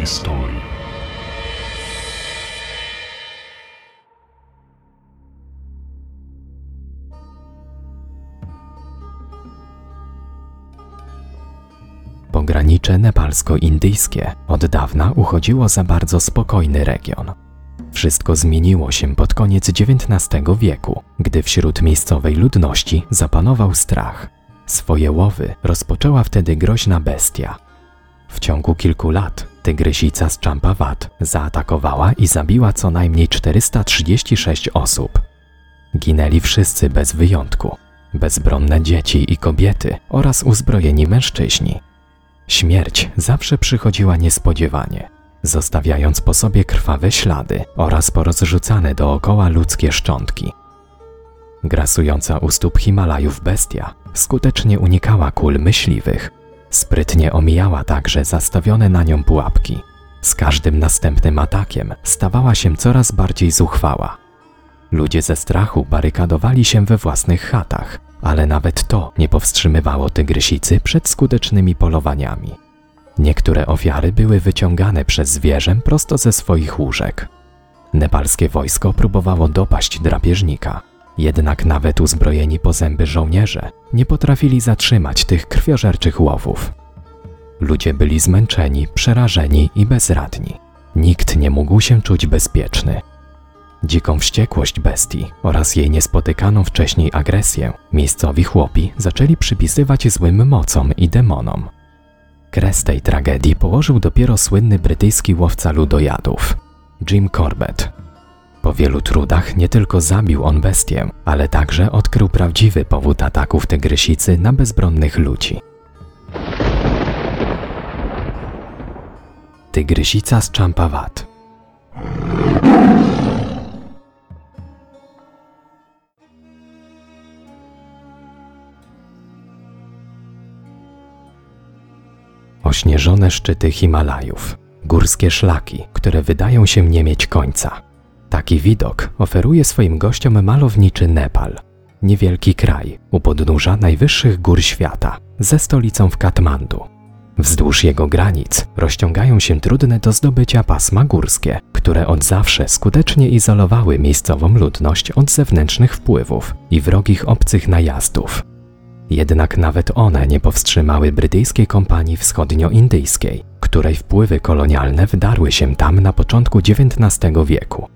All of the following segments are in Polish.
historii. Pogranicze nepalsko-indyjskie od dawna uchodziło za bardzo spokojny region. Wszystko zmieniło się pod koniec XIX wieku, gdy wśród miejscowej ludności zapanował strach. Swoje łowy rozpoczęła wtedy groźna bestia. W ciągu kilku lat tygrysica z Champawat zaatakowała i zabiła co najmniej 436 osób. Ginęli wszyscy bez wyjątku, bezbronne dzieci i kobiety oraz uzbrojeni mężczyźni. Śmierć zawsze przychodziła niespodziewanie, zostawiając po sobie krwawe ślady oraz porozrzucane dookoła ludzkie szczątki. Grasująca u stóp Himalajów bestia skutecznie unikała kul myśliwych. Sprytnie omijała także zastawione na nią pułapki. Z każdym następnym atakiem stawała się coraz bardziej zuchwała. Ludzie ze strachu barykadowali się we własnych chatach, ale nawet to nie powstrzymywało tygrysicy przed skutecznymi polowaniami. Niektóre ofiary były wyciągane przez zwierzę prosto ze swoich łóżek. Nepalskie wojsko próbowało dopaść drapieżnika, jednak nawet uzbrojeni po zęby żołnierze nie potrafili zatrzymać tych krwiożerczych łowów. Ludzie byli zmęczeni, przerażeni i bezradni. Nikt nie mógł się czuć bezpieczny. Dziką wściekłość bestii oraz jej niespotykaną wcześniej agresję miejscowi chłopi zaczęli przypisywać złym mocom i demonom. Kres tej tragedii położył dopiero słynny brytyjski łowca ludojadów, Jim Corbett. Po wielu trudach nie tylko zabił on bestię, ale także odkrył prawdziwy powód ataków tygrysicy na bezbronnych ludzi. Tygrysica z Champawat Ośnieżone szczyty Himalajów, górskie szlaki, które wydają się nie mieć końca. Taki widok oferuje swoim gościom malowniczy Nepal, niewielki kraj u podnóża najwyższych gór świata, ze stolicą w Katmandu. Wzdłuż jego granic rozciągają się trudne do zdobycia pasma górskie, które od zawsze skutecznie izolowały miejscową ludność od zewnętrznych wpływów i wrogich obcych najazdów. Jednak nawet one nie powstrzymały brytyjskiej kompanii wschodnioindyjskiej, której wpływy kolonialne wdarły się tam na początku XIX wieku.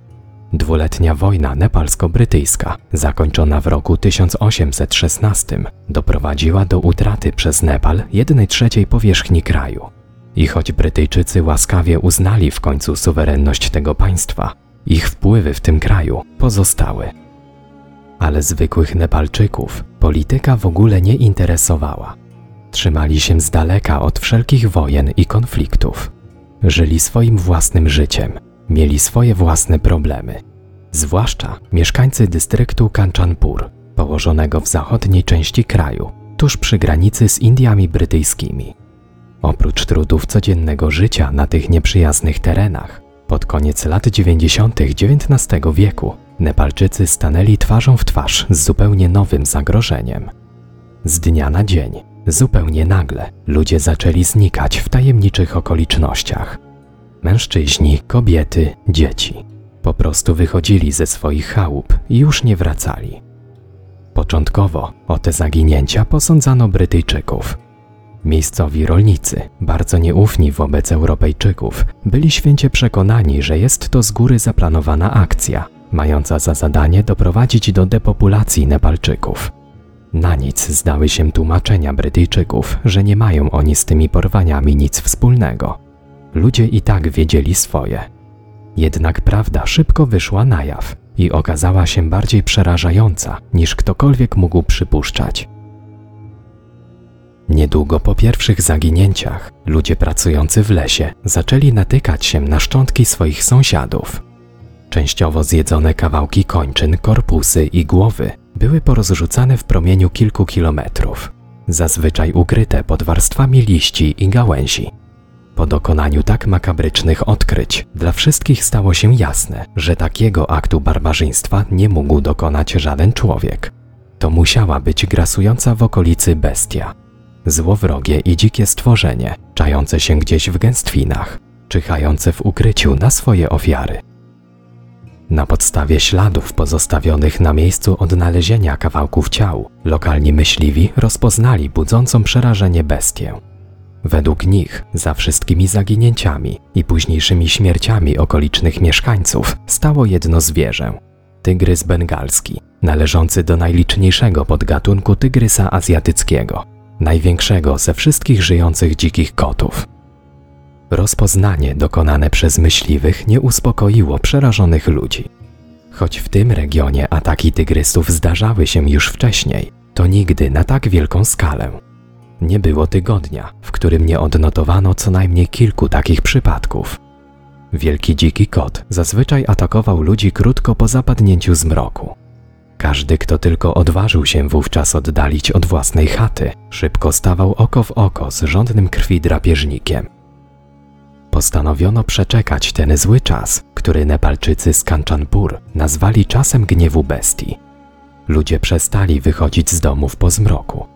Dwuletnia wojna nepalsko-brytyjska, zakończona w roku 1816, doprowadziła do utraty przez Nepal jednej trzeciej powierzchni kraju. I choć Brytyjczycy łaskawie uznali w końcu suwerenność tego państwa, ich wpływy w tym kraju pozostały. Ale zwykłych Nepalczyków polityka w ogóle nie interesowała. Trzymali się z daleka od wszelkich wojen i konfliktów. Żyli swoim własnym życiem, mieli swoje własne problemy. Zwłaszcza mieszkańcy dystryktu Kanchanpur, położonego w zachodniej części kraju, tuż przy granicy z Indiami brytyjskimi. Oprócz trudów codziennego życia na tych nieprzyjaznych terenach, pod koniec lat 90. XIX wieku Nepalczycy stanęli twarzą w twarz z zupełnie nowym zagrożeniem. Z dnia na dzień, zupełnie nagle, ludzie zaczęli znikać w tajemniczych okolicznościach. Mężczyźni, kobiety, dzieci po prostu wychodzili ze swoich chałup i już nie wracali. Początkowo o te zaginięcia posądzano Brytyjczyków. Miejscowi rolnicy, bardzo nieufni wobec Europejczyków, byli święcie przekonani, że jest to z góry zaplanowana akcja, mająca za zadanie doprowadzić do depopulacji Nepalczyków. Na nic zdały się tłumaczenia Brytyjczyków, że nie mają oni z tymi porwaniami nic wspólnego. Ludzie i tak wiedzieli swoje. Jednak prawda szybko wyszła na jaw i okazała się bardziej przerażająca niż ktokolwiek mógł przypuszczać. Niedługo po pierwszych zaginięciach ludzie pracujący w lesie zaczęli natykać się na szczątki swoich sąsiadów. Częściowo zjedzone kawałki kończyn, korpusy i głowy były porozrzucane w promieniu kilku kilometrów, zazwyczaj ukryte pod warstwami liści i gałęzi. Po dokonaniu tak makabrycznych odkryć, dla wszystkich stało się jasne, że takiego aktu barbarzyństwa nie mógł dokonać żaden człowiek. To musiała być grasująca w okolicy bestia. Złowrogie i dzikie stworzenie, czające się gdzieś w gęstwinach. czyhające w ukryciu na swoje ofiary. Na podstawie śladów pozostawionych na miejscu odnalezienia kawałków ciał, lokalni myśliwi rozpoznali budzącą przerażenie bestię. Według nich, za wszystkimi zaginięciami i późniejszymi śmierciami okolicznych mieszkańców stało jedno zwierzę tygrys bengalski, należący do najliczniejszego podgatunku tygrysa azjatyckiego, największego ze wszystkich żyjących dzikich kotów. Rozpoznanie dokonane przez myśliwych nie uspokoiło przerażonych ludzi. Choć w tym regionie ataki tygrysów zdarzały się już wcześniej, to nigdy na tak wielką skalę. Nie było tygodnia, w którym nie odnotowano co najmniej kilku takich przypadków. Wielki dziki kot zazwyczaj atakował ludzi krótko po zapadnięciu zmroku. Każdy, kto tylko odważył się wówczas oddalić od własnej chaty, szybko stawał oko w oko z żądnym krwi drapieżnikiem. Postanowiono przeczekać ten zły czas, który Nepalczycy z Kanchanpur nazwali czasem gniewu bestii. Ludzie przestali wychodzić z domów po zmroku.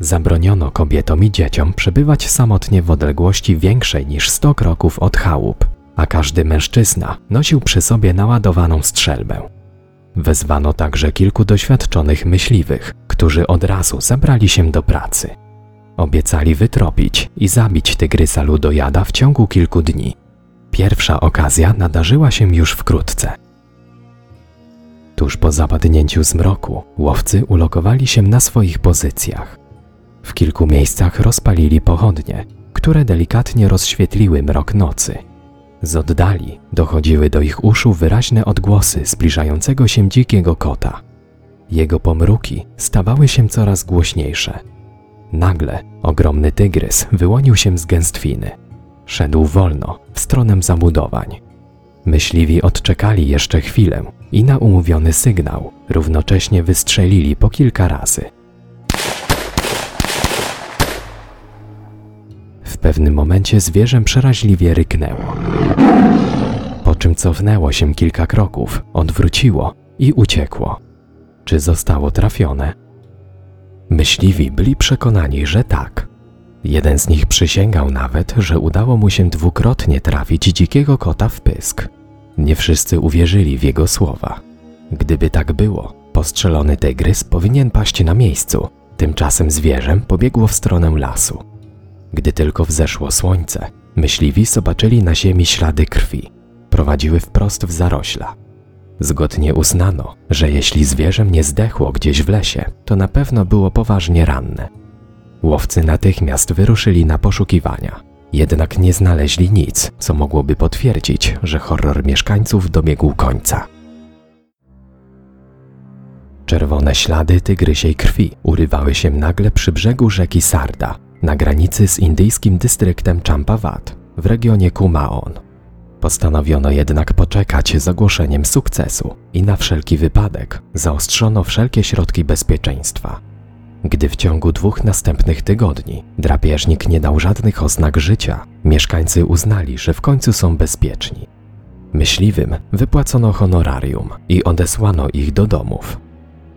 Zabroniono kobietom i dzieciom przebywać samotnie w odległości większej niż 100 kroków od chałup, a każdy mężczyzna nosił przy sobie naładowaną strzelbę. Wezwano także kilku doświadczonych myśliwych, którzy od razu zabrali się do pracy. Obiecali wytropić i zabić tygrysa ludojada w ciągu kilku dni. Pierwsza okazja nadarzyła się już wkrótce. Tuż po zapadnięciu zmroku łowcy ulokowali się na swoich pozycjach. W kilku miejscach rozpalili pochodnie, które delikatnie rozświetliły mrok nocy. Z oddali dochodziły do ich uszu wyraźne odgłosy zbliżającego się dzikiego kota. Jego pomruki stawały się coraz głośniejsze. Nagle ogromny tygrys wyłonił się z gęstwiny. Szedł wolno w stronę zabudowań. Myśliwi odczekali jeszcze chwilę i na umówiony sygnał równocześnie wystrzelili po kilka razy. Pewnym momencie zwierzę przeraźliwie ryknęło. Po czym cofnęło się kilka kroków, odwróciło i uciekło. Czy zostało trafione? Myśliwi byli przekonani, że tak. Jeden z nich przysięgał nawet, że udało mu się dwukrotnie trafić dzikiego kota w pysk. Nie wszyscy uwierzyli w jego słowa. Gdyby tak było, postrzelony tygrys powinien paść na miejscu. Tymczasem zwierzę pobiegło w stronę lasu. Gdy tylko wzeszło słońce, myśliwi zobaczyli na ziemi ślady krwi. Prowadziły wprost w zarośla. Zgodnie uznano, że jeśli zwierzę nie zdechło gdzieś w lesie, to na pewno było poważnie ranne. Łowcy natychmiast wyruszyli na poszukiwania, jednak nie znaleźli nic, co mogłoby potwierdzić, że horror mieszkańców dobiegł końca. Czerwone ślady tygrysiej krwi urywały się nagle przy brzegu rzeki Sarda, na granicy z indyjskim dystryktem Champavat w regionie Kumaon. Postanowiono jednak poczekać z ogłoszeniem sukcesu i na wszelki wypadek zaostrzono wszelkie środki bezpieczeństwa. Gdy w ciągu dwóch następnych tygodni drapieżnik nie dał żadnych oznak życia, mieszkańcy uznali, że w końcu są bezpieczni. Myśliwym wypłacono honorarium i odesłano ich do domów.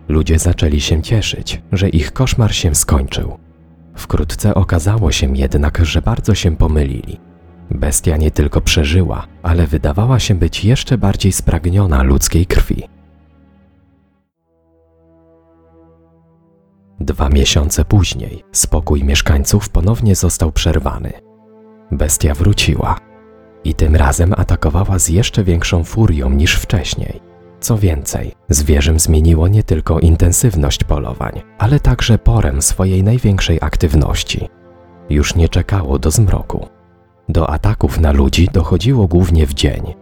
Ludzie zaczęli się cieszyć, że ich koszmar się skończył. Wkrótce okazało się jednak, że bardzo się pomylili. Bestia nie tylko przeżyła, ale wydawała się być jeszcze bardziej spragniona ludzkiej krwi. Dwa miesiące później spokój mieszkańców ponownie został przerwany. Bestia wróciła i tym razem atakowała z jeszcze większą furią niż wcześniej. Co więcej, zwierzę zmieniło nie tylko intensywność polowań, ale także porę swojej największej aktywności. Już nie czekało do zmroku. Do ataków na ludzi dochodziło głównie w dzień.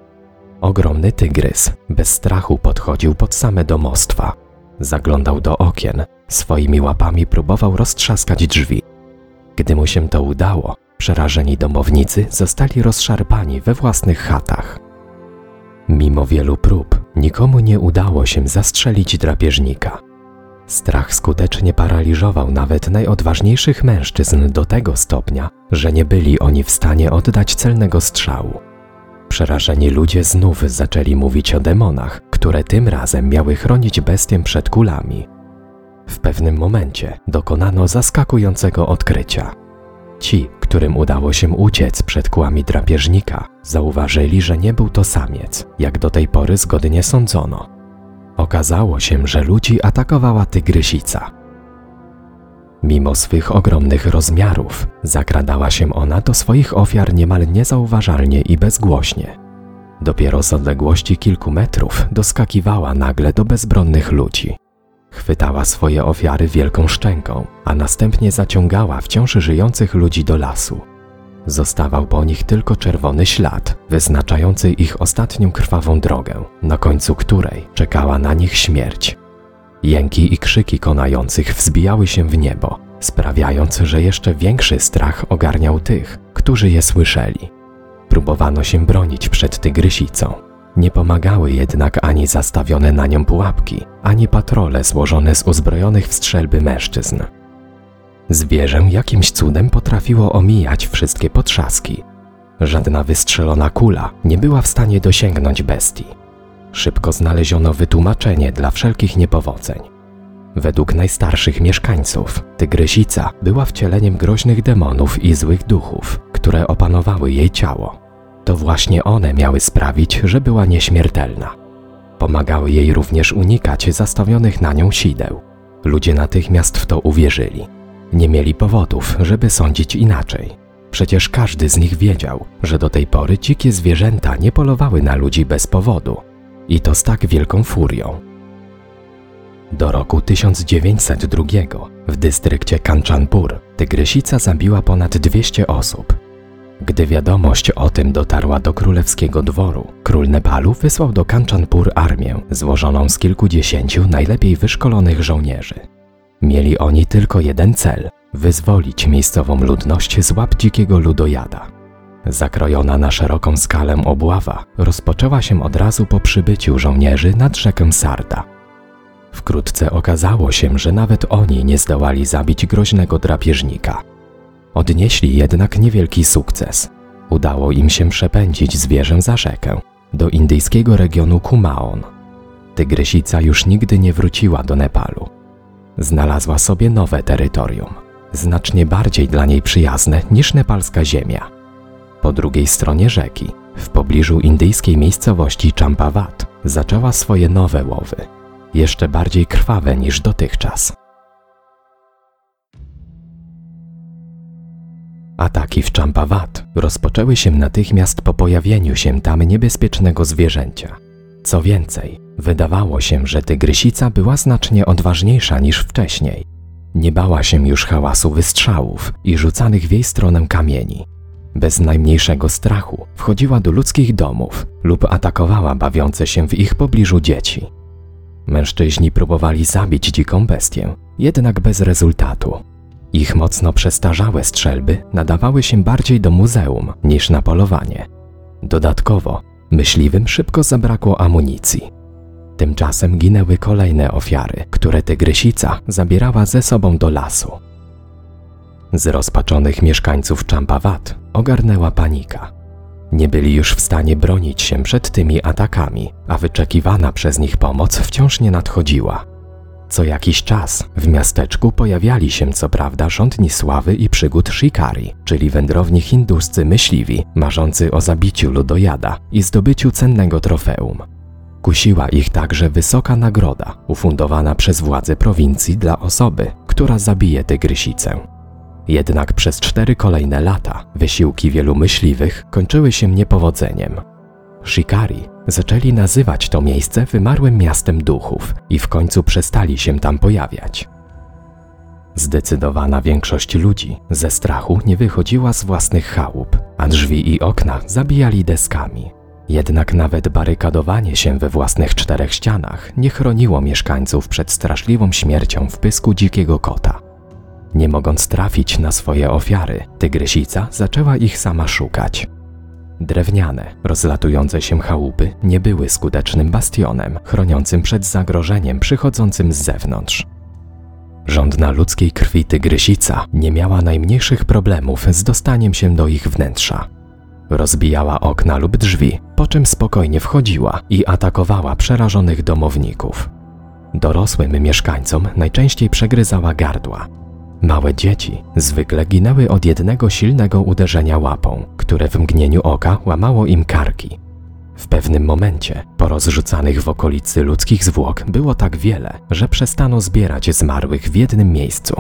Ogromny tygrys bez strachu podchodził pod same domostwa. Zaglądał do okien, swoimi łapami próbował roztrzaskać drzwi. Gdy mu się to udało, przerażeni domownicy zostali rozszarpani we własnych chatach. Mimo wielu prób, nikomu nie udało się zastrzelić drapieżnika. Strach skutecznie paraliżował nawet najodważniejszych mężczyzn do tego stopnia, że nie byli oni w stanie oddać celnego strzału. Przerażeni ludzie znów zaczęli mówić o demonach, które tym razem miały chronić bestię przed kulami. W pewnym momencie dokonano zaskakującego odkrycia. Ci, którym udało się uciec przed kłami drapieżnika, zauważyli, że nie był to samiec, jak do tej pory zgodnie sądzono. Okazało się, że ludzi atakowała tygrysica. Mimo swych ogromnych rozmiarów, zakradała się ona do swoich ofiar niemal niezauważalnie i bezgłośnie. Dopiero z odległości kilku metrów doskakiwała nagle do bezbronnych ludzi. Chwytała swoje ofiary wielką szczęką, a następnie zaciągała wciąż żyjących ludzi do lasu. Zostawał po nich tylko czerwony ślad, wyznaczający ich ostatnią krwawą drogę, na końcu której czekała na nich śmierć. Jęki i krzyki konających wzbijały się w niebo, sprawiając, że jeszcze większy strach ogarniał tych, którzy je słyszeli. Próbowano się bronić przed tygrysicą. Nie pomagały jednak ani zastawione na nią pułapki, ani patrole złożone z uzbrojonych w strzelby mężczyzn. Zwierzę jakimś cudem potrafiło omijać wszystkie potrzaski. Żadna wystrzelona kula nie była w stanie dosięgnąć bestii. Szybko znaleziono wytłumaczenie dla wszelkich niepowodzeń. Według najstarszych mieszkańców, tygrysica była wcieleniem groźnych demonów i złych duchów, które opanowały jej ciało. To właśnie one miały sprawić, że była nieśmiertelna. Pomagały jej również unikać zastawionych na nią sideł. Ludzie natychmiast w to uwierzyli. Nie mieli powodów, żeby sądzić inaczej. Przecież każdy z nich wiedział, że do tej pory dzikie zwierzęta nie polowały na ludzi bez powodu. I to z tak wielką furią. Do roku 1902 w dystrykcie Kanchanpur tygrysica zabiła ponad 200 osób. Gdy wiadomość o tym dotarła do królewskiego dworu, król Nepalu wysłał do Kanchanpur armię złożoną z kilkudziesięciu najlepiej wyszkolonych żołnierzy. Mieli oni tylko jeden cel wyzwolić miejscową ludność z łap dzikiego ludojada. Zakrojona na szeroką skalę obława rozpoczęła się od razu po przybyciu żołnierzy nad rzekę Sarda. Wkrótce okazało się, że nawet oni nie zdołali zabić groźnego drapieżnika. Odnieśli jednak niewielki sukces. Udało im się przepędzić zwierzę za rzekę, do indyjskiego regionu Kumaon. Tygrysica już nigdy nie wróciła do Nepalu. Znalazła sobie nowe terytorium, znacznie bardziej dla niej przyjazne niż nepalska ziemia. Po drugiej stronie rzeki, w pobliżu indyjskiej miejscowości Champavat, zaczęła swoje nowe łowy, jeszcze bardziej krwawe niż dotychczas. Ataki w Champavat rozpoczęły się natychmiast po pojawieniu się tam niebezpiecznego zwierzęcia. Co więcej, wydawało się, że tygrysica była znacznie odważniejsza niż wcześniej. Nie bała się już hałasu wystrzałów i rzucanych w jej stronę kamieni. Bez najmniejszego strachu wchodziła do ludzkich domów lub atakowała bawiące się w ich pobliżu dzieci. Mężczyźni próbowali zabić dziką bestię, jednak bez rezultatu. Ich mocno przestarzałe strzelby nadawały się bardziej do muzeum niż na polowanie. Dodatkowo, myśliwym szybko zabrakło amunicji. Tymczasem ginęły kolejne ofiary, które tygrysica zabierała ze sobą do lasu. Zrozpaczonych mieszkańców Champavat ogarnęła panika. Nie byli już w stanie bronić się przed tymi atakami, a wyczekiwana przez nich pomoc wciąż nie nadchodziła. Co jakiś czas w miasteczku pojawiali się co prawda rządni sławy i przygód shikari, czyli wędrowni hinduscy myśliwi, marzący o zabiciu ludojada i zdobyciu cennego trofeum. Kusiła ich także wysoka nagroda ufundowana przez władze prowincji dla osoby, która zabije tygrysicę. Jednak przez cztery kolejne lata wysiłki wielu myśliwych kończyły się niepowodzeniem. Shikari zaczęli nazywać to miejsce wymarłym miastem duchów i w końcu przestali się tam pojawiać. Zdecydowana większość ludzi ze strachu nie wychodziła z własnych chałup, a drzwi i okna zabijali deskami. Jednak nawet barykadowanie się we własnych czterech ścianach nie chroniło mieszkańców przed straszliwą śmiercią w pysku dzikiego kota. Nie mogąc trafić na swoje ofiary, tygrysica zaczęła ich sama szukać. Drewniane, rozlatujące się chałupy nie były skutecznym bastionem chroniącym przed zagrożeniem przychodzącym z zewnątrz. Żądna ludzkiej krwi tygrysica nie miała najmniejszych problemów z dostaniem się do ich wnętrza. Rozbijała okna lub drzwi, po czym spokojnie wchodziła i atakowała przerażonych domowników. Dorosłym mieszkańcom najczęściej przegryzała gardła. Małe dzieci zwykle ginęły od jednego silnego uderzenia łapą, które w mgnieniu oka łamało im karki. W pewnym momencie porozrzucanych w okolicy ludzkich zwłok było tak wiele, że przestano zbierać zmarłych w jednym miejscu.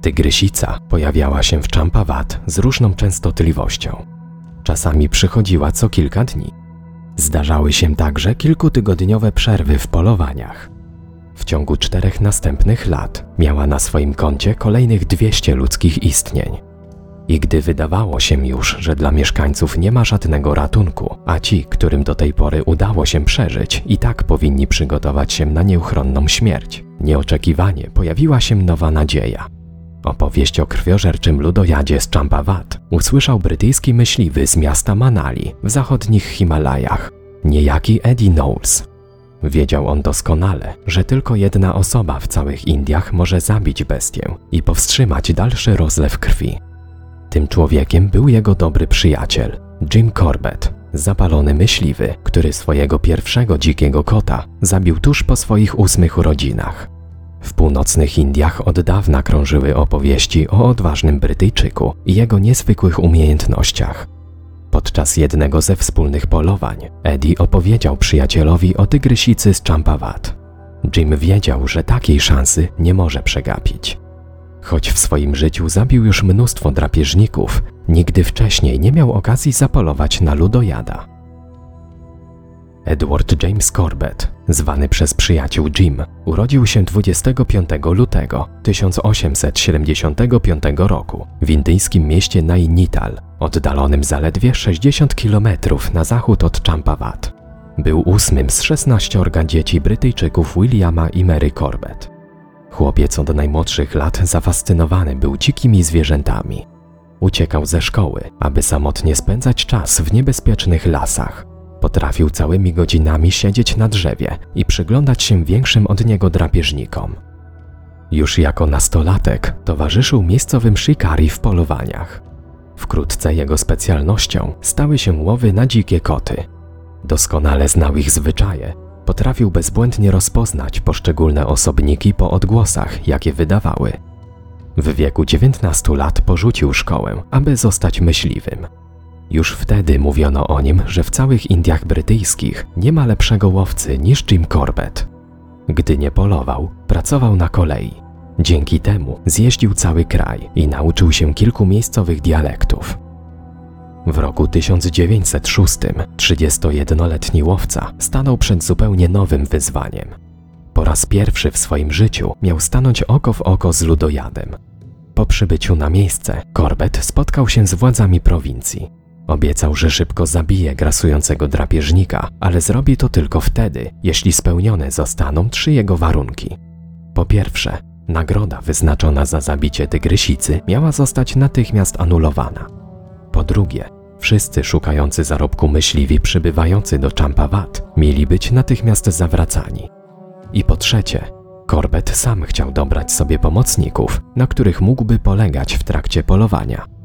Tygrysica pojawiała się w Champawat z różną częstotliwością. Czasami przychodziła co kilka dni. Zdarzały się także kilkutygodniowe przerwy w polowaniach. W ciągu czterech następnych lat miała na swoim koncie kolejnych 200 ludzkich istnień. I gdy wydawało się już, że dla mieszkańców nie ma żadnego ratunku, a ci, którym do tej pory udało się przeżyć, i tak powinni przygotować się na nieuchronną śmierć, nieoczekiwanie pojawiła się nowa nadzieja. Opowieść o krwiożerczym ludojadzie z Champawat usłyszał brytyjski myśliwy z miasta Manali w zachodnich Himalajach, niejaki Eddie Knowles. Wiedział on doskonale, że tylko jedna osoba w całych Indiach może zabić bestię i powstrzymać dalszy rozlew krwi. Tym człowiekiem był jego dobry przyjaciel, Jim Corbett, zapalony myśliwy, który swojego pierwszego dzikiego kota zabił tuż po swoich ósmych urodzinach. W północnych Indiach od dawna krążyły opowieści o odważnym Brytyjczyku i jego niezwykłych umiejętnościach. Podczas jednego ze wspólnych polowań Eddie opowiedział przyjacielowi o tygrysicy z Champawat. Jim wiedział, że takiej szansy nie może przegapić. Choć w swoim życiu zabił już mnóstwo drapieżników, nigdy wcześniej nie miał okazji zapolować na ludojada. Edward James Corbett, zwany przez przyjaciół Jim, urodził się 25 lutego 1875 roku w indyjskim mieście Nainital, oddalonym zaledwie 60 km na zachód od Champawat. Był ósmym z 16 dzieci Brytyjczyków Williama i Mary Corbett. Chłopiec od najmłodszych lat zafascynowany był dzikimi zwierzętami. Uciekał ze szkoły, aby samotnie spędzać czas w niebezpiecznych lasach. Potrafił całymi godzinami siedzieć na drzewie i przyglądać się większym od niego drapieżnikom. Już jako nastolatek towarzyszył miejscowym shikari w polowaniach. Wkrótce jego specjalnością stały się łowy na dzikie koty. Doskonale znał ich zwyczaje, potrafił bezbłędnie rozpoznać poszczególne osobniki po odgłosach, jakie wydawały. W wieku 19 lat porzucił szkołę, aby zostać myśliwym. Już wtedy mówiono o nim, że w całych Indiach brytyjskich nie ma lepszego łowcy niż Jim Corbett. Gdy nie polował, pracował na kolei. Dzięki temu zjeździł cały kraj i nauczył się kilku miejscowych dialektów. W roku 1906 31-letni łowca stanął przed zupełnie nowym wyzwaniem. Po raz pierwszy w swoim życiu miał stanąć oko w oko z ludojadem. Po przybyciu na miejsce, Corbett spotkał się z władzami prowincji. Obiecał, że szybko zabije grasującego drapieżnika, ale zrobi to tylko wtedy, jeśli spełnione zostaną trzy jego warunki. Po pierwsze, nagroda wyznaczona za zabicie tygrysicy miała zostać natychmiast anulowana. Po drugie, wszyscy szukający zarobku myśliwi przybywający do Champawat mieli być natychmiast zawracani. I po trzecie, Corbett sam chciał dobrać sobie pomocników, na których mógłby polegać w trakcie polowania.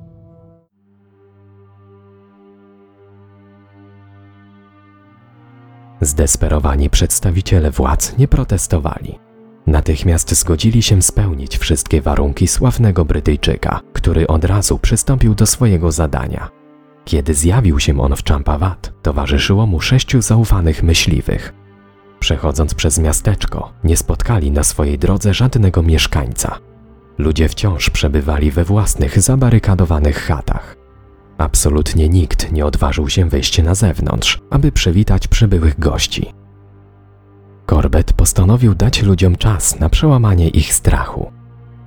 Zdesperowani przedstawiciele władz nie protestowali. Natychmiast zgodzili się spełnić wszystkie warunki sławnego Brytyjczyka, który od razu przystąpił do swojego zadania. Kiedy zjawił się on w Champawat, towarzyszyło mu sześciu zaufanych myśliwych. Przechodząc przez miasteczko, nie spotkali na swojej drodze żadnego mieszkańca. Ludzie wciąż przebywali we własnych zabarykadowanych chatach. Absolutnie nikt nie odważył się wyjść na zewnątrz, aby przywitać przybyłych gości. Corbett postanowił dać ludziom czas na przełamanie ich strachu.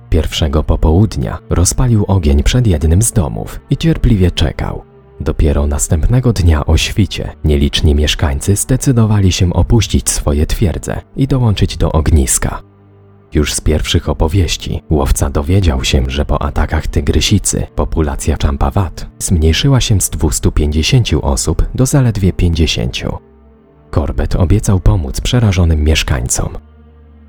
Pierwszego popołudnia rozpalił ogień przed jednym z domów i cierpliwie czekał. Dopiero następnego dnia o świcie nieliczni mieszkańcy zdecydowali się opuścić swoje twierdze i dołączyć do ogniska. Już z pierwszych opowieści łowca dowiedział się, że po atakach tygrysicy populacja Champawat zmniejszyła się z 250 osób do zaledwie 50. Corbett obiecał pomóc przerażonym mieszkańcom.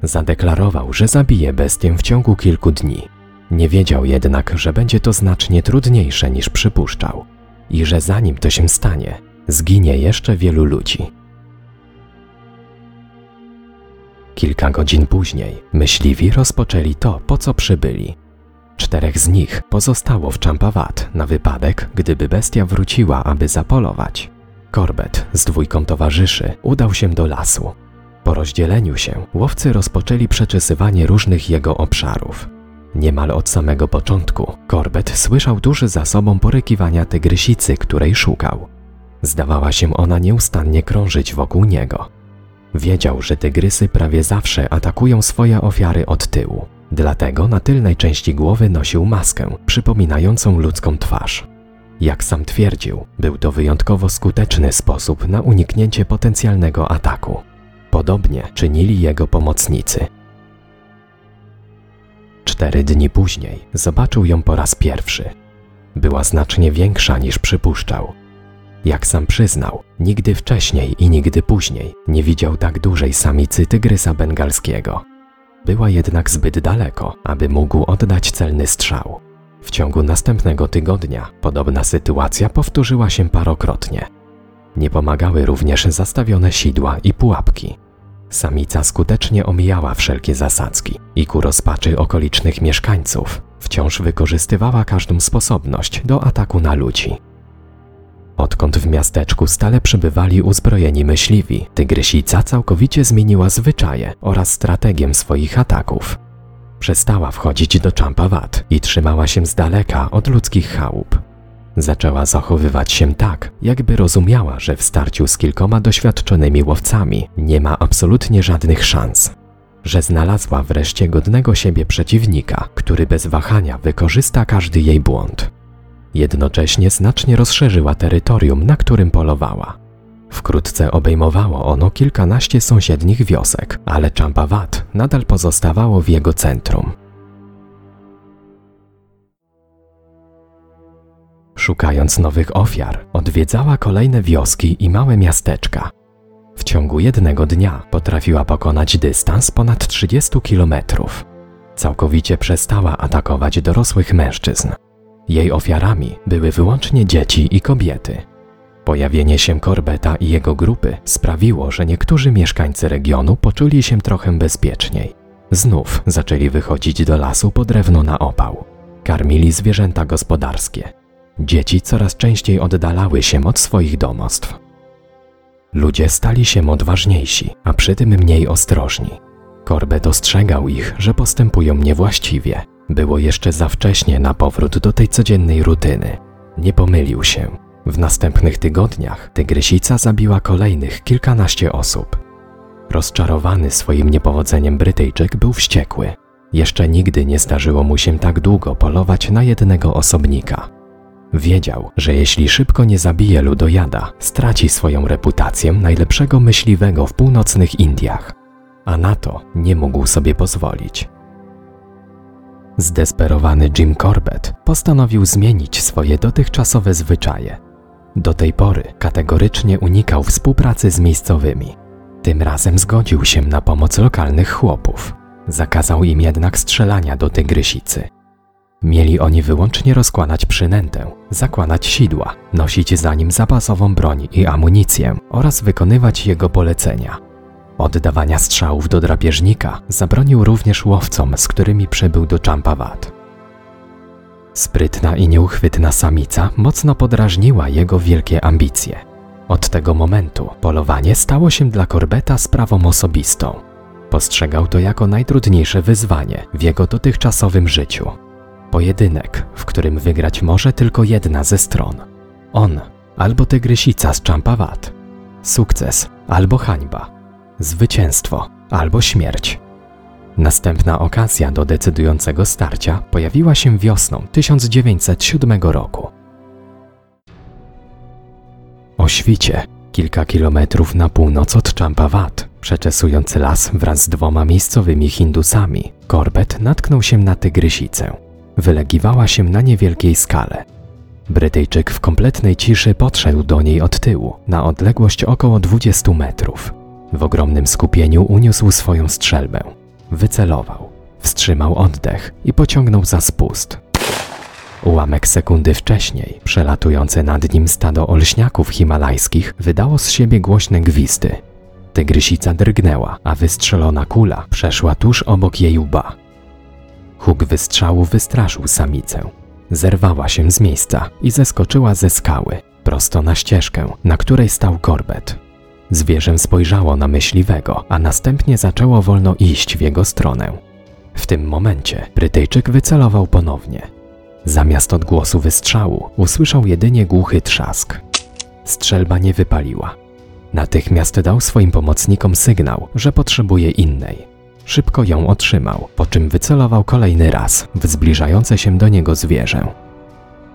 Zadeklarował, że zabije bestię w ciągu kilku dni. Nie wiedział jednak, że będzie to znacznie trudniejsze niż przypuszczał i że zanim to się stanie, zginie jeszcze wielu ludzi. Kilka godzin później myśliwi rozpoczęli to, po co przybyli. Czterech z nich pozostało w Champawat na wypadek, gdyby bestia wróciła, aby zapolować. Corbett z dwójką towarzyszy udał się do lasu. Po rozdzieleniu się łowcy rozpoczęli przeczesywanie różnych jego obszarów. Niemal od samego początku Corbett słyszał duży za sobą porykiwania tygrysicy, której szukał. Zdawała się ona nieustannie krążyć wokół niego. Wiedział, że tygrysy prawie zawsze atakują swoje ofiary od tyłu. Dlatego na tylnej części głowy nosił maskę, przypominającą ludzką twarz. Jak sam twierdził, był to wyjątkowo skuteczny sposób na uniknięcie potencjalnego ataku. Podobnie czynili jego pomocnicy. Cztery dni później zobaczył ją po raz pierwszy. Była znacznie większa niż przypuszczał. Jak sam przyznał, nigdy wcześniej i nigdy później nie widział tak dużej samicy tygrysa bengalskiego. Była jednak zbyt daleko, aby mógł oddać celny strzał. W ciągu następnego tygodnia podobna sytuacja powtórzyła się parokrotnie. Nie pomagały również zastawione sidła i pułapki. Samica skutecznie omijała wszelkie zasadzki i ku rozpaczy okolicznych mieszkańców wciąż wykorzystywała każdą sposobność do ataku na ludzi. Odkąd w miasteczku stale przybywali uzbrojeni myśliwi, tygrysica całkowicie zmieniła zwyczaje oraz strategię swoich ataków. Przestała wchodzić do Champawat i trzymała się z daleka od ludzkich chałup. Zaczęła zachowywać się tak, jakby rozumiała, że w starciu z kilkoma doświadczonymi łowcami nie ma absolutnie żadnych szans. Że znalazła wreszcie godnego siebie przeciwnika, który bez wahania wykorzysta każdy jej błąd. Jednocześnie znacznie rozszerzyła terytorium, na którym polowała. Wkrótce obejmowało ono kilkanaście sąsiednich wiosek, ale Champawat nadal pozostawało w jego centrum. Szukając nowych ofiar, odwiedzała kolejne wioski i małe miasteczka. W ciągu jednego dnia potrafiła pokonać dystans ponad 30 kilometrów. Całkowicie przestała atakować dorosłych mężczyzn. Jej ofiarami były wyłącznie dzieci i kobiety. Pojawienie się Korbeta i jego grupy sprawiło, że niektórzy mieszkańcy regionu poczuli się trochę bezpieczniej. Znów zaczęli wychodzić do lasu po drewno na opał. Karmili zwierzęta gospodarskie. Dzieci coraz częściej oddalały się od swoich domostw. Ludzie stali się odważniejsi, a przy tym mniej ostrożni. Korbet ostrzegał ich, że postępują niewłaściwie. Było jeszcze za wcześnie na powrót do tej codziennej rutyny. Nie pomylił się. W następnych tygodniach tygrysica zabiła kolejnych kilkanaście osób. Rozczarowany swoim niepowodzeniem Brytyjczyk był wściekły. Jeszcze nigdy nie zdarzyło mu się tak długo polować na jednego osobnika. Wiedział, że jeśli szybko nie zabije ludojada, straci swoją reputację najlepszego myśliwego w północnych Indiach, a na to nie mógł sobie pozwolić. Zdesperowany Jim Corbett postanowił zmienić swoje dotychczasowe zwyczaje. Do tej pory kategorycznie unikał współpracy z miejscowymi. Tym razem zgodził się na pomoc lokalnych chłopów. Zakazał im jednak strzelania do tygrysicy. Mieli oni wyłącznie rozkładać przynętę, zakładać sidła, nosić za nim zapasową broń i amunicję oraz wykonywać jego polecenia. Oddawania strzałów do drapieżnika zabronił również łowcom, z którymi przybył do Champawat. Sprytna i nieuchwytna samica mocno podrażniła jego wielkie ambicje. Od tego momentu polowanie stało się dla Korbeta sprawą osobistą. Postrzegał to jako najtrudniejsze wyzwanie w jego dotychczasowym życiu. Pojedynek, w którym wygrać może tylko jedna ze stron. On albo tygrysica z Champawat. Sukces albo hańba. Zwycięstwo albo śmierć. Następna okazja do decydującego starcia pojawiła się wiosną 1907 roku. O świcie, kilka kilometrów na północ od Champawat, przeczesując las wraz z dwoma miejscowymi Hindusami, Corbett natknął się na tygrysicę. Wylegiwała się na niewielkiej skale. Brytyjczyk w kompletnej ciszy podszedł do niej od tyłu, na odległość około 20 metrów. W ogromnym skupieniu uniósł swoją strzelbę. Wycelował, wstrzymał oddech i pociągnął za spust. Ułamek sekundy wcześniej, przelatujące nad nim stado olśniaków himalajskich wydało z siebie głośne gwizdy. Tygrysica drgnęła, a wystrzelona kula przeszła tuż obok jej łba. Huk wystrzału wystraszył samicę. Zerwała się z miejsca i zeskoczyła ze skały, prosto na ścieżkę, na której stał korbet. Zwierzę spojrzało na myśliwego, a następnie zaczęło wolno iść w jego stronę. W tym momencie Brytyjczyk wycelował ponownie. Zamiast odgłosu wystrzału usłyszał jedynie głuchy trzask. Strzelba nie wypaliła. Natychmiast dał swoim pomocnikom sygnał, że potrzebuje innej. Szybko ją otrzymał, po czym wycelował kolejny raz w zbliżające się do niego zwierzę.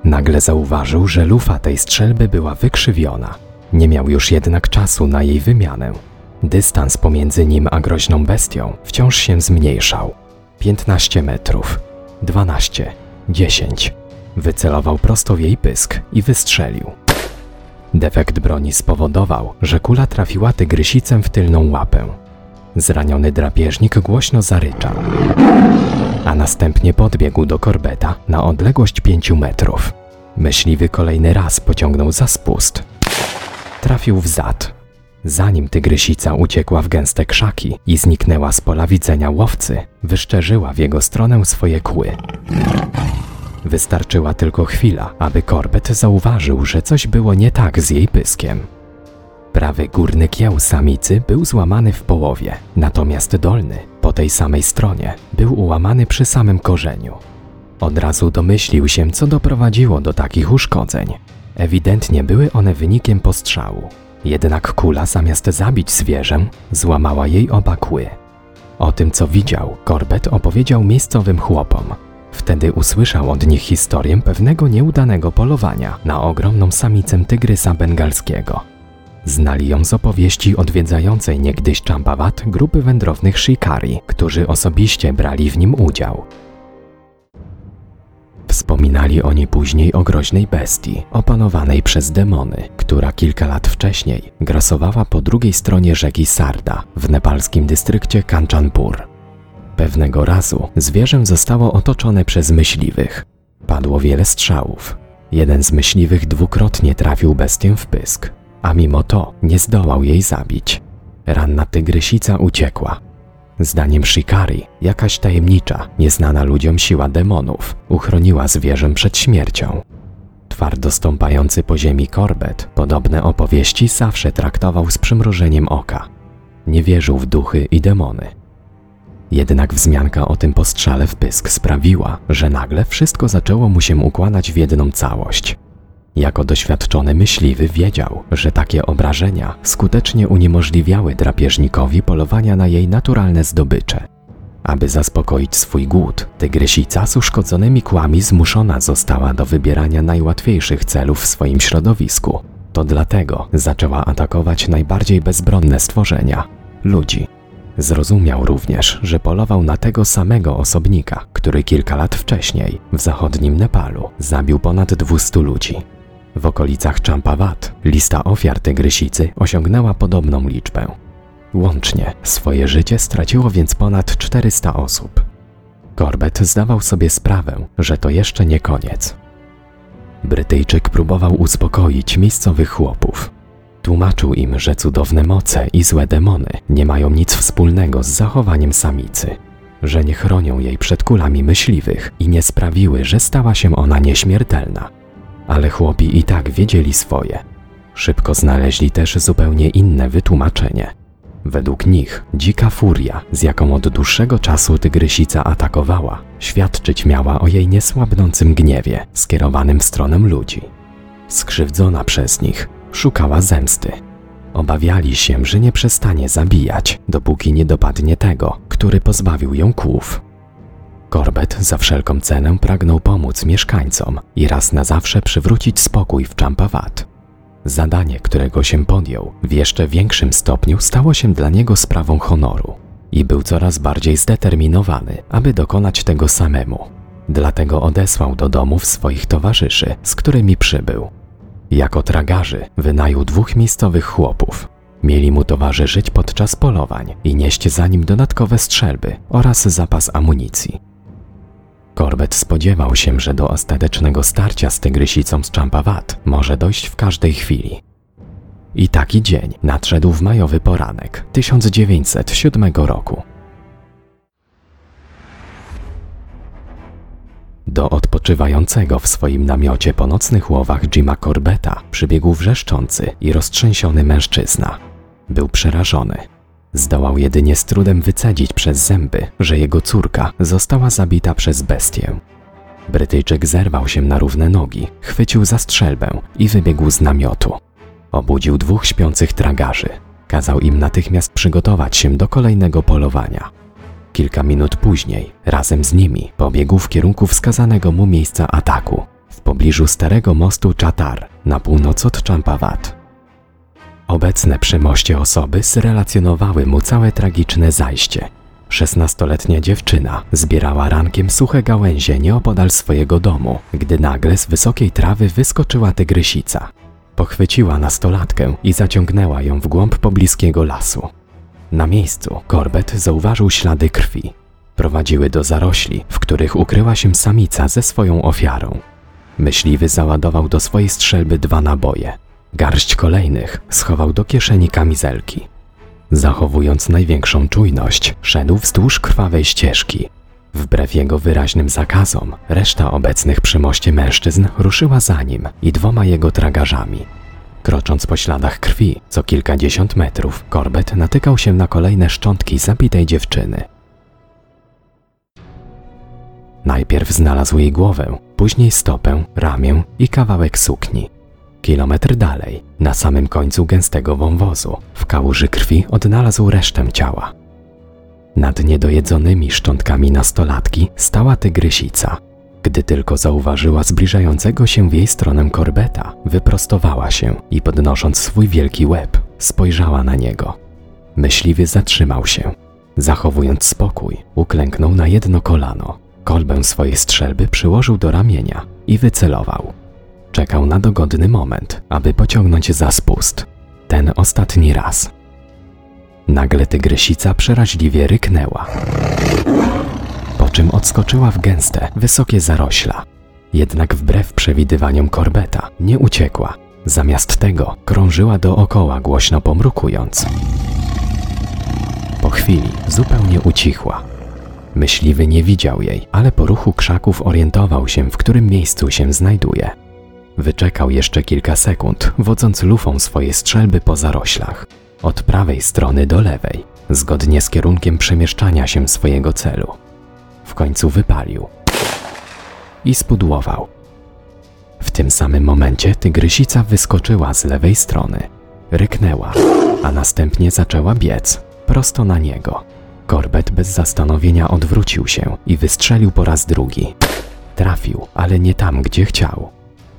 Nagle zauważył, że lufa tej strzelby była wykrzywiona. Nie miał już jednak czasu na jej wymianę. Dystans pomiędzy nim a groźną bestią wciąż się zmniejszał. 15 metrów, 12, 10. Wycelował prosto w jej pysk i wystrzelił. Defekt broni spowodował, że kula trafiła tygrysicę w tylną łapę. Zraniony drapieżnik głośno zaryczał, a następnie podbiegł do korbeta na odległość pięciu metrów. Myśliwy kolejny raz pociągnął za spust. Trafił w zad. Zanim tygrysica uciekła w gęste krzaki i zniknęła z pola widzenia łowcy, wyszczerzyła w jego stronę swoje kły. Wystarczyła tylko chwila, aby korbet zauważył, że coś było nie tak z jej pyskiem. Prawy górny kieł samicy był złamany w połowie, natomiast dolny, po tej samej stronie, był ułamany przy samym korzeniu. Od razu domyślił się, co doprowadziło do takich uszkodzeń. Ewidentnie były one wynikiem postrzału. Jednak kula zamiast zabić zwierzę, złamała jej oba kły. O tym, co widział, Corbett opowiedział miejscowym chłopom. Wtedy usłyszał od nich historię pewnego nieudanego polowania na ogromną samicę tygrysa bengalskiego. Znali ją z opowieści odwiedzającej niegdyś Champawat grupy wędrownych shikari, którzy osobiście brali w nim udział. Wspominali oni później o groźnej bestii, opanowanej przez demony, która kilka lat wcześniej grasowała po drugiej stronie rzeki Sarda w nepalskim dystrykcie Kanchanpur. Pewnego razu zwierzę zostało otoczone przez myśliwych. Padło wiele strzałów. Jeden z myśliwych dwukrotnie trafił bestię w pysk, a mimo to nie zdołał jej zabić. Ranna tygrysica uciekła. Zdaniem Shikari, jakaś tajemnicza, nieznana ludziom siła demonów uchroniła zwierzę przed śmiercią. Twardo stąpający po ziemi korbet podobne opowieści zawsze traktował z przymrużeniem oka. Nie wierzył w duchy i demony. Jednak wzmianka o tym postrzale w pysk sprawiła, że nagle wszystko zaczęło mu się układać w jedną całość. Jako doświadczony myśliwy wiedział, że takie obrażenia skutecznie uniemożliwiały drapieżnikowi polowania na jej naturalne zdobycze. Aby zaspokoić swój głód, tygrysica z uszkodzonymi kłami zmuszona została do wybierania najłatwiejszych celów w swoim środowisku. To dlatego zaczęła atakować najbardziej bezbronne stworzenia ludzi. Zrozumiał również, że polował na tego samego osobnika, który kilka lat wcześniej w zachodnim Nepalu zabił ponad 200 ludzi. W okolicach Champawat lista ofiar tygrysicy osiągnęła podobną liczbę. Łącznie swoje życie straciło więc ponad 400 osób. Corbett zdawał sobie sprawę, że to jeszcze nie koniec. Brytyjczyk próbował uspokoić miejscowych chłopów. Tłumaczył im, że cudowne moce i złe demony nie mają nic wspólnego z zachowaniem samicy, że nie chronią jej przed kulami myśliwych i nie sprawiły, że stała się ona nieśmiertelna. Ale chłopi i tak wiedzieli swoje. Szybko znaleźli też zupełnie inne wytłumaczenie. Według nich dzika furia, z jaką od dłuższego czasu tygrysica atakowała, świadczyć miała o jej niesłabnącym gniewie skierowanym w stronę ludzi. Skrzywdzona przez nich, szukała zemsty. Obawiali się, że nie przestanie zabijać, dopóki nie dopadnie tego, który pozbawił ją kłów. Corbett za wszelką cenę pragnął pomóc mieszkańcom i raz na zawsze przywrócić spokój w Champawat. Zadanie, którego się podjął, w jeszcze większym stopniu stało się dla niego sprawą honoru i był coraz bardziej zdeterminowany, aby dokonać tego samemu. Dlatego odesłał do domów swoich towarzyszy, z którymi przybył. Jako tragarzy wynajął dwóch miejscowych chłopów. Mieli mu towarzyszyć podczas polowań i nieść za nim dodatkowe strzelby oraz zapas amunicji. Corbett spodziewał się, że do ostatecznego starcia z tygrysicą z Champawat może dojść w każdej chwili. I taki dzień nadszedł w majowy poranek 1907 roku. Do odpoczywającego w swoim namiocie po nocnych łowach Jima Corbetta przybiegł wrzeszczący i roztrzęsiony mężczyzna. Był przerażony. Zdołał jedynie z trudem wycedzić przez zęby, że jego córka została zabita przez bestię. Brytyjczyk zerwał się na równe nogi, chwycił za strzelbę i wybiegł z namiotu. Obudził dwóch śpiących tragarzy. Kazał im natychmiast przygotować się do kolejnego polowania. Kilka minut później, razem z nimi, pobiegł w kierunku wskazanego mu miejsca ataku, w pobliżu starego mostu Chatar, na północ od Champawat. Obecne przy moście osoby zrelacjonowały mu całe tragiczne zajście. Szesnastoletnia dziewczyna zbierała rankiem suche gałęzie nieopodal swojego domu, gdy nagle z wysokiej trawy wyskoczyła tygrysica. Pochwyciła nastolatkę i zaciągnęła ją w głąb pobliskiego lasu. Na miejscu Corbett zauważył ślady krwi. Prowadziły do zarośli, w których ukryła się samica ze swoją ofiarą. Myśliwy załadował do swojej strzelby dwa naboje. Garść kolejnych schował do kieszeni kamizelki. Zachowując największą czujność, szedł wzdłuż krwawej ścieżki. Wbrew jego wyraźnym zakazom, reszta obecnych przy moście mężczyzn ruszyła za nim i dwoma jego tragarzami. Krocząc po śladach krwi, co kilkadziesiąt metrów, Corbett natykał się na kolejne szczątki zabitej dziewczyny. Najpierw znalazł jej głowę, później stopę, ramię i kawałek sukni. Kilometr dalej, na samym końcu gęstego wąwozu, w kałuży krwi odnalazł resztę ciała. Nad niedojedzonymi szczątkami nastolatki stała tygrysica. Gdy tylko zauważyła zbliżającego się w jej stronę korbeta, wyprostowała się i podnosząc swój wielki łeb, spojrzała na niego. Myśliwy zatrzymał się. Zachowując spokój, uklęknął na jedno kolano. Kolbę swojej strzelby przyłożył do ramienia i wycelował. Czekał na dogodny moment, aby pociągnąć za spust. Ten ostatni raz. Nagle tygrysica przeraźliwie ryknęła, po czym odskoczyła w gęste, wysokie zarośla. Jednak wbrew przewidywaniom korbeta nie uciekła. Zamiast tego krążyła dookoła, głośno pomrukując. Po chwili zupełnie ucichła. Myśliwy nie widział jej, ale po ruchu krzaków orientował się, w którym miejscu się znajduje. Wyczekał jeszcze kilka sekund, wodząc lufą swoje strzelby po zaroślach, od prawej strony do lewej, zgodnie z kierunkiem przemieszczania się swojego celu. W końcu wypalił i spudłował. W tym samym momencie tygrysica wyskoczyła z lewej strony, ryknęła, a następnie zaczęła biec prosto na niego. Korbet bez zastanowienia odwrócił się i wystrzelił po raz drugi. Trafił, ale nie tam, gdzie chciał.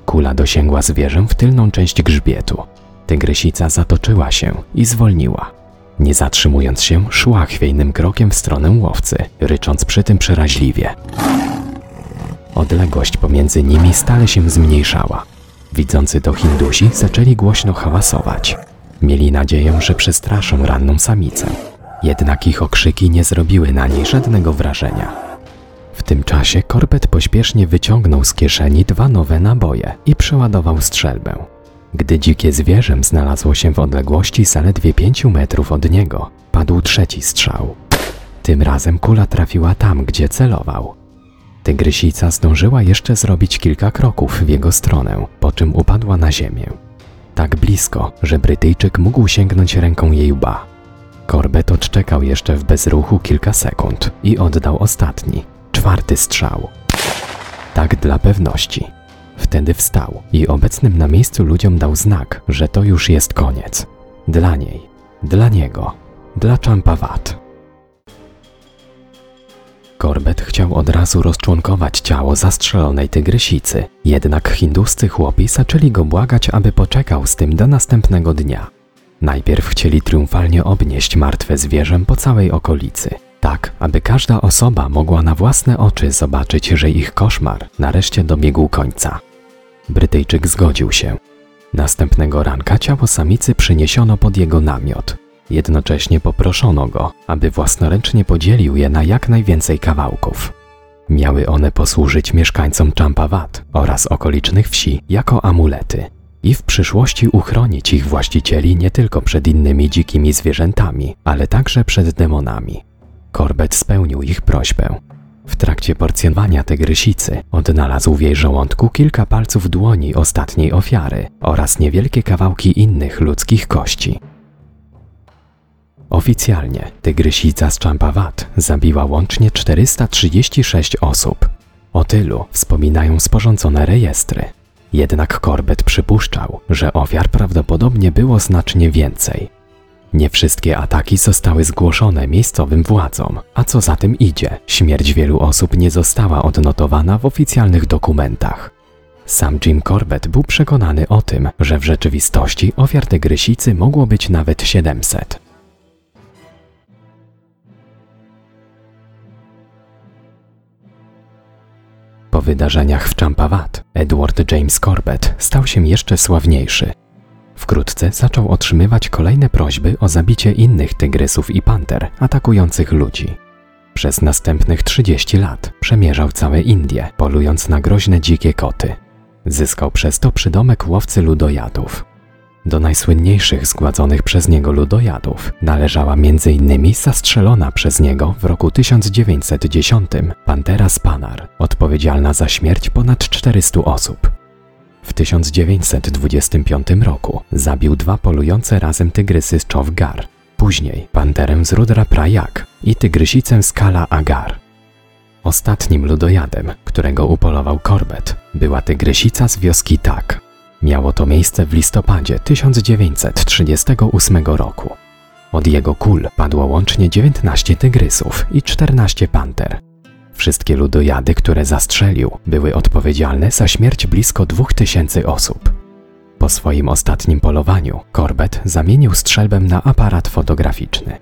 Kula dosięgła zwierzę w tylną część grzbietu. Tygrysica zatoczyła się i zwolniła. Nie zatrzymując się, szła chwiejnym krokiem w stronę łowcy, rycząc przy tym przeraźliwie. Odległość pomiędzy nimi stale się zmniejszała. Widzący to Hindusi zaczęli głośno hałasować. Mieli nadzieję, że przestraszą ranną samicę. Jednak ich okrzyki nie zrobiły na niej żadnego wrażenia. W tym czasie Korbet pośpiesznie wyciągnął z kieszeni dwa nowe naboje i przeładował strzelbę. Gdy dzikie zwierzę znalazło się w odległości zaledwie pięciu metrów od niego, padł trzeci strzał. Tym razem kula trafiła tam, gdzie celował. Tygrysica zdążyła jeszcze zrobić kilka kroków w jego stronę, po czym upadła na ziemię. Tak blisko, że Brytyjczyk mógł sięgnąć ręką jej łba. Korbet odczekał jeszcze w bezruchu kilka sekund i oddał ostatni, czwarty strzał. Tak dla pewności. Wtedy wstał i obecnym na miejscu ludziom dał znak, że to już jest koniec. Dla niej, dla niego, dla Champawat. Corbett chciał od razu rozczłonkować ciało zastrzelonej tygrysicy, jednak hinduscy chłopi zaczęli go błagać, aby poczekał z tym do następnego dnia. Najpierw chcieli triumfalnie obnieść martwe zwierzę po całej okolicy, tak aby każda osoba mogła na własne oczy zobaczyć, że ich koszmar nareszcie dobiegł końca. Brytyjczyk zgodził się. Następnego ranka ciało samicy przyniesiono pod jego namiot. Jednocześnie poproszono go, aby własnoręcznie podzielił je na jak najwięcej kawałków. Miały one posłużyć mieszkańcom Champawat oraz okolicznych wsi jako amulety. i w przyszłości uchronić ich właścicieli nie tylko przed innymi dzikimi zwierzętami, ale także przed demonami. Corbett spełnił ich prośbę. W trakcie porcjonowania tygrysicy odnalazł w jej żołądku kilka palców dłoni ostatniej ofiary oraz niewielkie kawałki innych ludzkich kości. Oficjalnie tygrysica z Champawat zabiła łącznie 436 osób. O tylu wspominają sporządzone rejestry. Jednak Corbett przypuszczał, że ofiar prawdopodobnie było znacznie więcej. Nie wszystkie ataki zostały zgłoszone miejscowym władzom, a co za tym idzie, śmierć wielu osób nie została odnotowana w oficjalnych dokumentach. Sam Jim Corbett był przekonany o tym, że w rzeczywistości ofiar tygrysicy mogło być nawet 700. Po wydarzeniach w Champawat, Edward James Corbett stał się jeszcze sławniejszy. Wkrótce zaczął otrzymywać kolejne prośby o zabicie innych tygrysów i panter atakujących ludzi. Przez następnych 30 lat przemierzał całe Indie, polując na groźne dzikie koty. Zyskał przez to przydomek łowcy ludojadów. Do najsłynniejszych zgładzonych przez niego ludojadów należała m.in. zastrzelona przez niego w roku 1910 Pantera Spanar, odpowiedzialna za śmierć ponad 400 osób. W 1925 roku zabił dwa polujące razem tygrysy z Chowgar, później panterę z Rudra Prayak i tygrysicę z Kala Agar. Ostatnim ludojadem, którego upolował Corbett, była tygrysica z wioski Tak. Miało to miejsce w listopadzie 1938 roku. Od jego kul padło łącznie 19 tygrysów i 14 panter. Wszystkie ludojady, które zastrzelił, były odpowiedzialne za śmierć blisko 2000 osób. Po swoim ostatnim polowaniu Corbett zamienił strzelbę na aparat fotograficzny.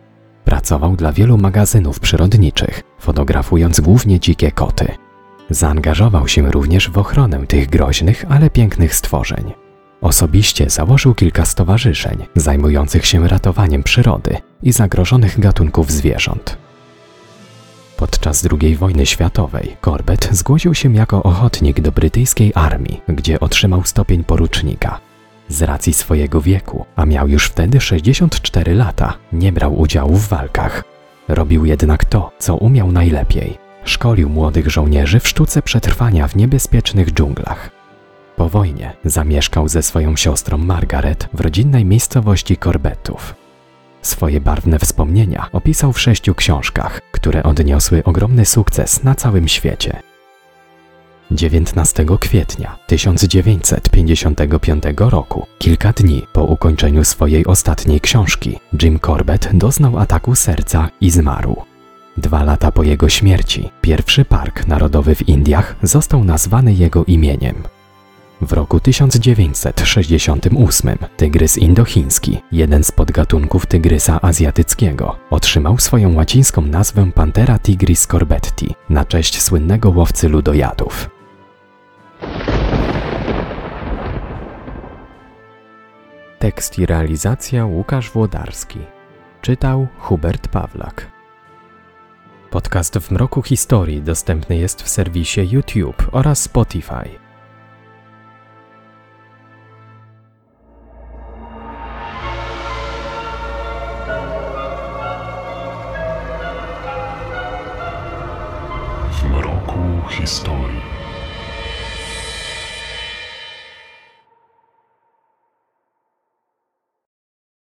Pracował dla wielu magazynów przyrodniczych, fotografując głównie dzikie koty. Zaangażował się również w ochronę tych groźnych, ale pięknych stworzeń. Osobiście założył kilka stowarzyszeń zajmujących się ratowaniem przyrody i zagrożonych gatunków zwierząt. Podczas II wojny światowej Corbett zgłosił się jako ochotnik do brytyjskiej armii, gdzie otrzymał stopień porucznika. Z racji swojego wieku, a miał już wtedy 64 lata, nie brał udziału w walkach. Robił jednak to, co umiał najlepiej. Szkolił młodych żołnierzy w sztuce przetrwania w niebezpiecznych dżunglach. Po wojnie zamieszkał ze swoją siostrą Margaret w rodzinnej miejscowości Corbettów. Swoje barwne wspomnienia opisał w sześciu książkach, które odniosły ogromny sukces na całym świecie. 19 kwietnia 1955 roku, kilka dni po ukończeniu swojej ostatniej książki, Jim Corbett doznał ataku serca i zmarł. Dwa lata po jego śmierci, pierwszy park narodowy w Indiach został nazwany jego imieniem. W roku 1968 tygrys indochiński, jeden z podgatunków tygrysa azjatyckiego, otrzymał swoją łacińską nazwę Panthera tigris corbetti na cześć słynnego łowcy ludojadów. Tekst i realizacja Łukasz Włodarski. Czytał Hubert Pawlak. Podcast w mroku historii dostępny jest w serwisie YouTube oraz Spotify. W mroku historii.